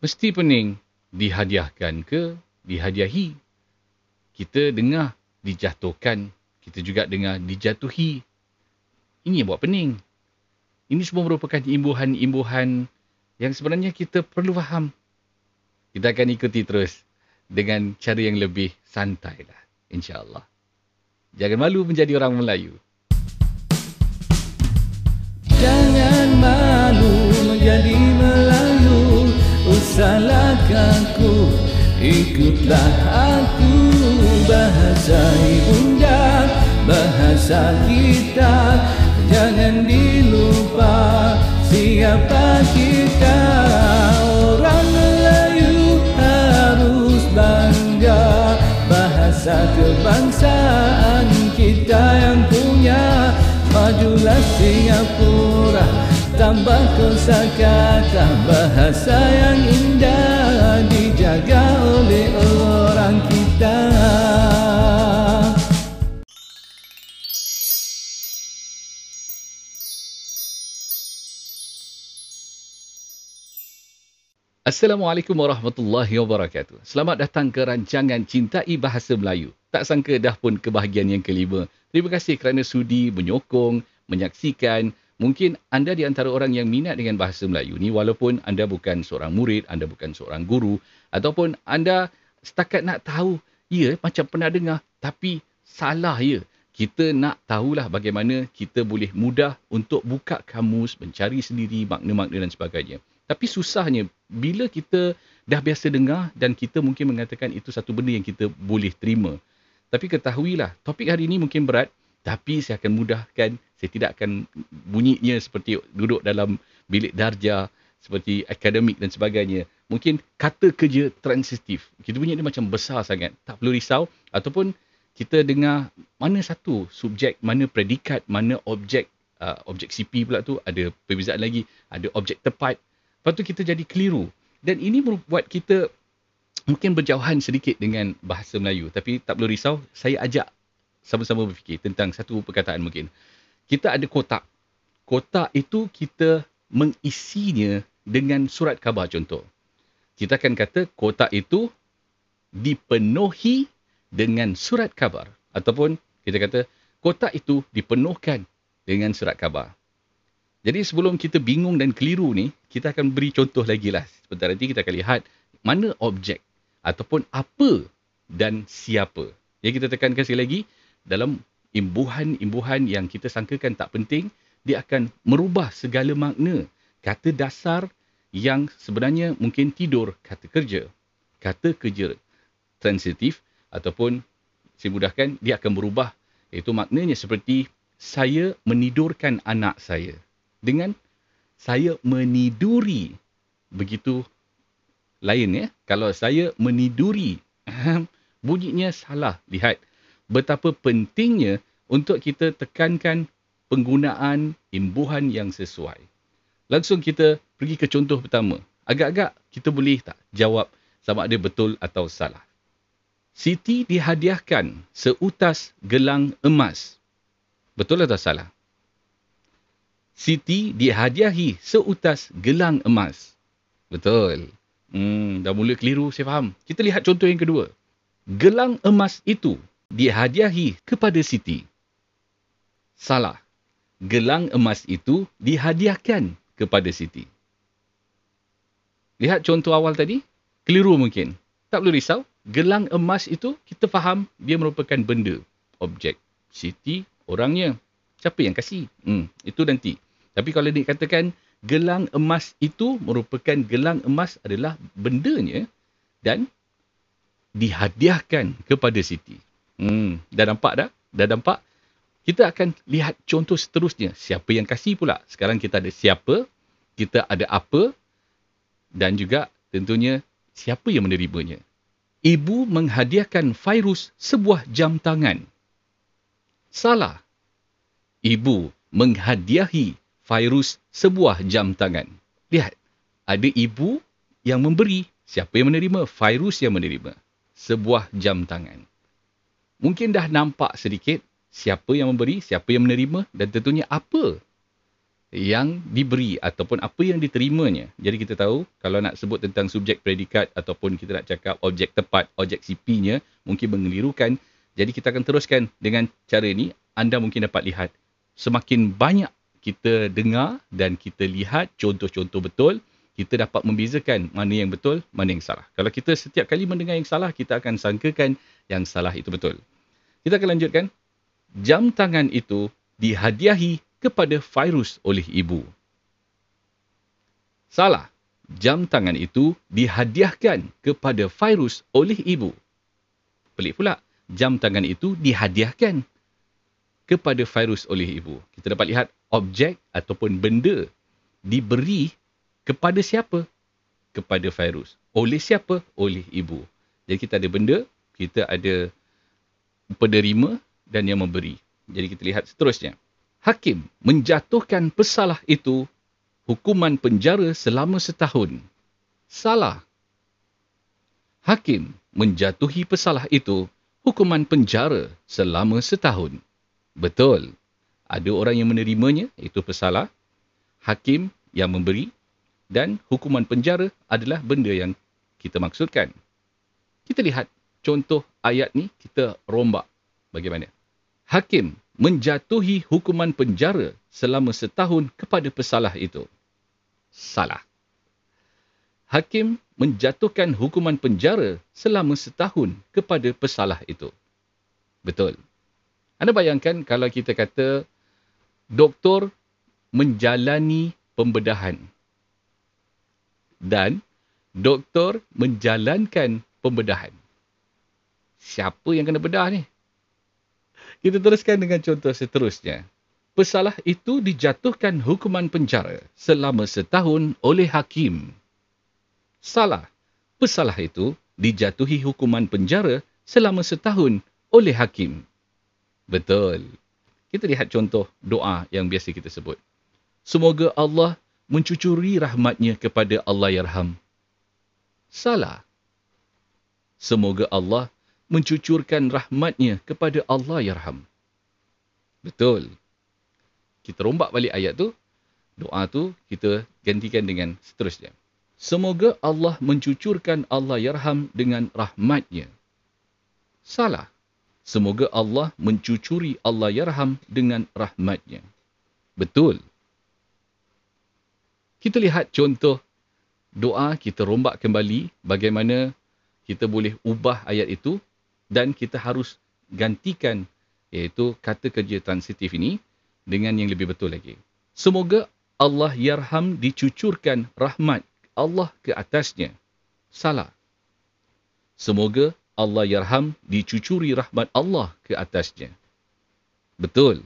Mesti pening dihadiahkan ke dihadiahi. Kita dengar dijatuhkan, kita juga dengar dijatuhi. Ini yang buat pening. Ini semua merupakan imbuhan-imbuhan yang sebenarnya kita perlu faham. Kita akan ikuti terus dengan cara yang lebih santai lah. InsyaAllah. Jangan malu menjadi orang Melayu. Jangan malu menjadi Melayu Usahlah kaku Ikutlah aku Bahasa ibunda Bahasa kita. Jangan dilupa Siapa kita. Orang Melayu harus bangga Bahasa kebangsaan kita yang punya. Majulah Singapura Tambah kosa Bahasa yang indah Dijaga oleh orang kita Assalamualaikum warahmatullahi wabarakatuh. Selamat datang ke rancangan Cintai Bahasa Melayu. Tak sangka dah pun kebahagiaan yang kelima. Terima kasih kerana sudi menyokong, menyaksikan. Mungkin anda di antara orang yang minat dengan bahasa Melayu ni walaupun anda bukan seorang murid, anda bukan seorang guru ataupun anda setakat nak tahu, ya macam pernah dengar tapi salah ya. Kita nak tahulah bagaimana kita boleh mudah untuk buka kamus, mencari sendiri makna-makna dan sebagainya. Tapi susahnya bila kita dah biasa dengar dan kita mungkin mengatakan itu satu benda yang kita boleh terima. Tapi ketahuilah, topik hari ini mungkin berat tapi saya akan mudahkan. Saya tidak akan bunyinya seperti duduk dalam bilik darjah, seperti akademik dan sebagainya. Mungkin kata kerja transitif. Kita bunyi dia macam besar sangat. Tak perlu risau. Ataupun kita dengar mana satu subjek, mana predikat, mana objek, uh, objek CP pula tu. Ada perbezaan lagi. Ada objek tepat, Lepas tu kita jadi keliru. Dan ini membuat kita mungkin berjauhan sedikit dengan bahasa Melayu. Tapi tak perlu risau, saya ajak sama-sama berfikir tentang satu perkataan mungkin. Kita ada kotak. Kotak itu kita mengisinya dengan surat khabar contoh. Kita akan kata kotak itu dipenuhi dengan surat khabar. Ataupun kita kata kotak itu dipenuhkan dengan surat khabar. Jadi sebelum kita bingung dan keliru ni, kita akan beri contoh lagi lah. Sebentar nanti kita akan lihat mana objek ataupun apa dan siapa. Yang kita tekankan sekali lagi, dalam imbuhan-imbuhan yang kita sangkakan tak penting, dia akan merubah segala makna kata dasar yang sebenarnya mungkin tidur kata kerja. Kata kerja transitif ataupun saya mudahkan, dia akan berubah. Iaitu maknanya seperti saya menidurkan anak saya dengan saya meniduri begitu lain ya kalau saya meniduri bunyinya salah lihat betapa pentingnya untuk kita tekankan penggunaan imbuhan yang sesuai langsung kita pergi ke contoh pertama agak-agak kita boleh tak jawab sama ada betul atau salah Siti dihadiahkan seutas gelang emas betul atau salah Siti dihadiahi seutas gelang emas. Betul. Hmm, dah mula keliru, saya faham. Kita lihat contoh yang kedua. Gelang emas itu dihadiahi kepada Siti. Salah. Gelang emas itu dihadiahkan kepada Siti. Lihat contoh awal tadi. Keliru mungkin. Tak perlu risau. Gelang emas itu kita faham dia merupakan benda. Objek. Siti orangnya. Siapa yang kasih? Hmm, itu nanti. Tapi kalau dikatakan gelang emas itu merupakan gelang emas adalah bendanya dan dihadiahkan kepada Siti. Hmm, dah nampak dah? Dah nampak? Kita akan lihat contoh seterusnya. Siapa yang kasih pula? Sekarang kita ada siapa, kita ada apa dan juga tentunya siapa yang menerimanya. Ibu menghadiahkan Fairuz sebuah jam tangan. Salah. Ibu menghadiahi Fairuz sebuah jam tangan. Lihat, ada ibu yang memberi. Siapa yang menerima? Fairuz yang menerima. Sebuah jam tangan. Mungkin dah nampak sedikit siapa yang memberi, siapa yang menerima dan tentunya apa yang diberi ataupun apa yang diterimanya. Jadi kita tahu kalau nak sebut tentang subjek predikat ataupun kita nak cakap objek tepat, objek CP-nya mungkin mengelirukan. Jadi kita akan teruskan dengan cara ini. Anda mungkin dapat lihat semakin banyak kita dengar dan kita lihat contoh-contoh betul, kita dapat membezakan mana yang betul, mana yang salah. Kalau kita setiap kali mendengar yang salah, kita akan sangkakan yang salah itu betul. Kita akan lanjutkan. Jam tangan itu dihadiahi kepada virus oleh ibu. Salah. Jam tangan itu dihadiahkan kepada virus oleh ibu. Pelik pula. Jam tangan itu dihadiahkan kepada virus oleh ibu. Kita dapat lihat objek ataupun benda diberi kepada siapa? Kepada virus. Oleh siapa? Oleh ibu. Jadi kita ada benda, kita ada penerima dan yang memberi. Jadi kita lihat seterusnya hakim menjatuhkan pesalah itu hukuman penjara selama setahun. Salah. Hakim menjatuhi pesalah itu hukuman penjara selama setahun. Betul. Ada orang yang menerimanya, itu pesalah. Hakim yang memberi dan hukuman penjara adalah benda yang kita maksudkan. Kita lihat contoh ayat ni, kita rombak bagaimana. Hakim menjatuhi hukuman penjara selama setahun kepada pesalah itu. Salah. Hakim menjatuhkan hukuman penjara selama setahun kepada pesalah itu. Betul. Anda bayangkan kalau kita kata doktor menjalani pembedahan dan doktor menjalankan pembedahan. Siapa yang kena bedah ni? Kita teruskan dengan contoh seterusnya. Pesalah itu dijatuhkan hukuman penjara selama setahun oleh hakim. Salah. Pesalah itu dijatuhi hukuman penjara selama setahun oleh hakim. Betul. Kita lihat contoh doa yang biasa kita sebut. Semoga Allah mencucuri rahmatnya kepada Allah Yarham. Salah. Semoga Allah mencucurkan rahmatnya kepada Allah Yarham. Betul. Kita rombak balik ayat tu. Doa tu kita gantikan dengan seterusnya. Semoga Allah mencucurkan Allah Yarham dengan rahmatnya. Salah. Semoga Allah mencucuri Allah Yarham dengan rahmatnya. Betul. Kita lihat contoh doa kita rombak kembali bagaimana kita boleh ubah ayat itu dan kita harus gantikan iaitu kata kerja transitif ini dengan yang lebih betul lagi. Semoga Allah yarham dicucurkan rahmat Allah ke atasnya. Salah. Semoga Allah yarham dicucuri rahmat Allah ke atasnya. Betul.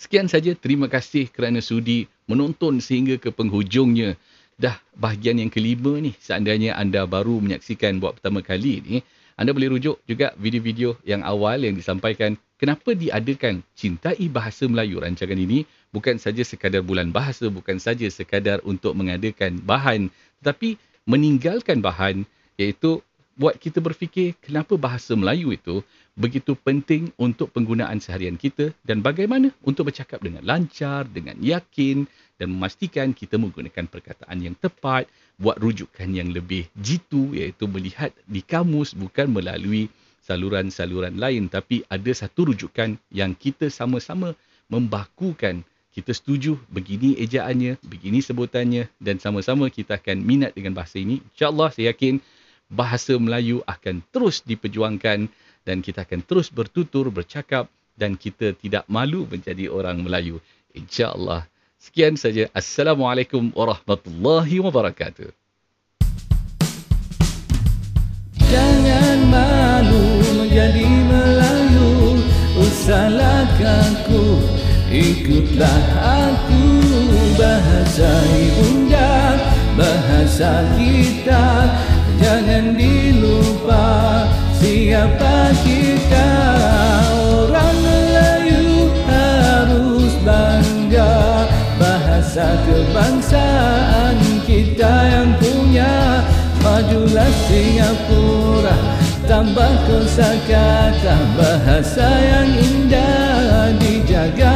Sekian saja. Terima kasih kerana sudi menonton sehingga ke penghujungnya. Dah bahagian yang kelima ni. Seandainya anda baru menyaksikan buat pertama kali ni. Anda boleh rujuk juga video-video yang awal yang disampaikan kenapa diadakan Cintai Bahasa Melayu rancangan ini bukan saja sekadar bulan bahasa, bukan saja sekadar untuk mengadakan bahan tetapi meninggalkan bahan iaitu buat kita berfikir kenapa bahasa Melayu itu begitu penting untuk penggunaan seharian kita dan bagaimana untuk bercakap dengan lancar, dengan yakin dan memastikan kita menggunakan perkataan yang tepat, buat rujukan yang lebih jitu iaitu melihat di kamus bukan melalui saluran-saluran lain tapi ada satu rujukan yang kita sama-sama membakukan kita setuju begini ejaannya, begini sebutannya dan sama-sama kita akan minat dengan bahasa ini. InsyaAllah saya yakin bahasa Melayu akan terus diperjuangkan dan kita akan terus bertutur, bercakap dan kita tidak malu menjadi orang Melayu. InsyaAllah. Sekian saja. Assalamualaikum warahmatullahi wabarakatuh. Jangan malu menjadi Melayu Usahlah kaku Ikutlah aku Bahasa ibunda Bahasa kita Jangan dilupa Siapa kita? Orang Melayu harus bangga. Rasa kebangsaan kita yang punya. Majulah Singapura Tambah kosa kata bahasa yang indah dijaga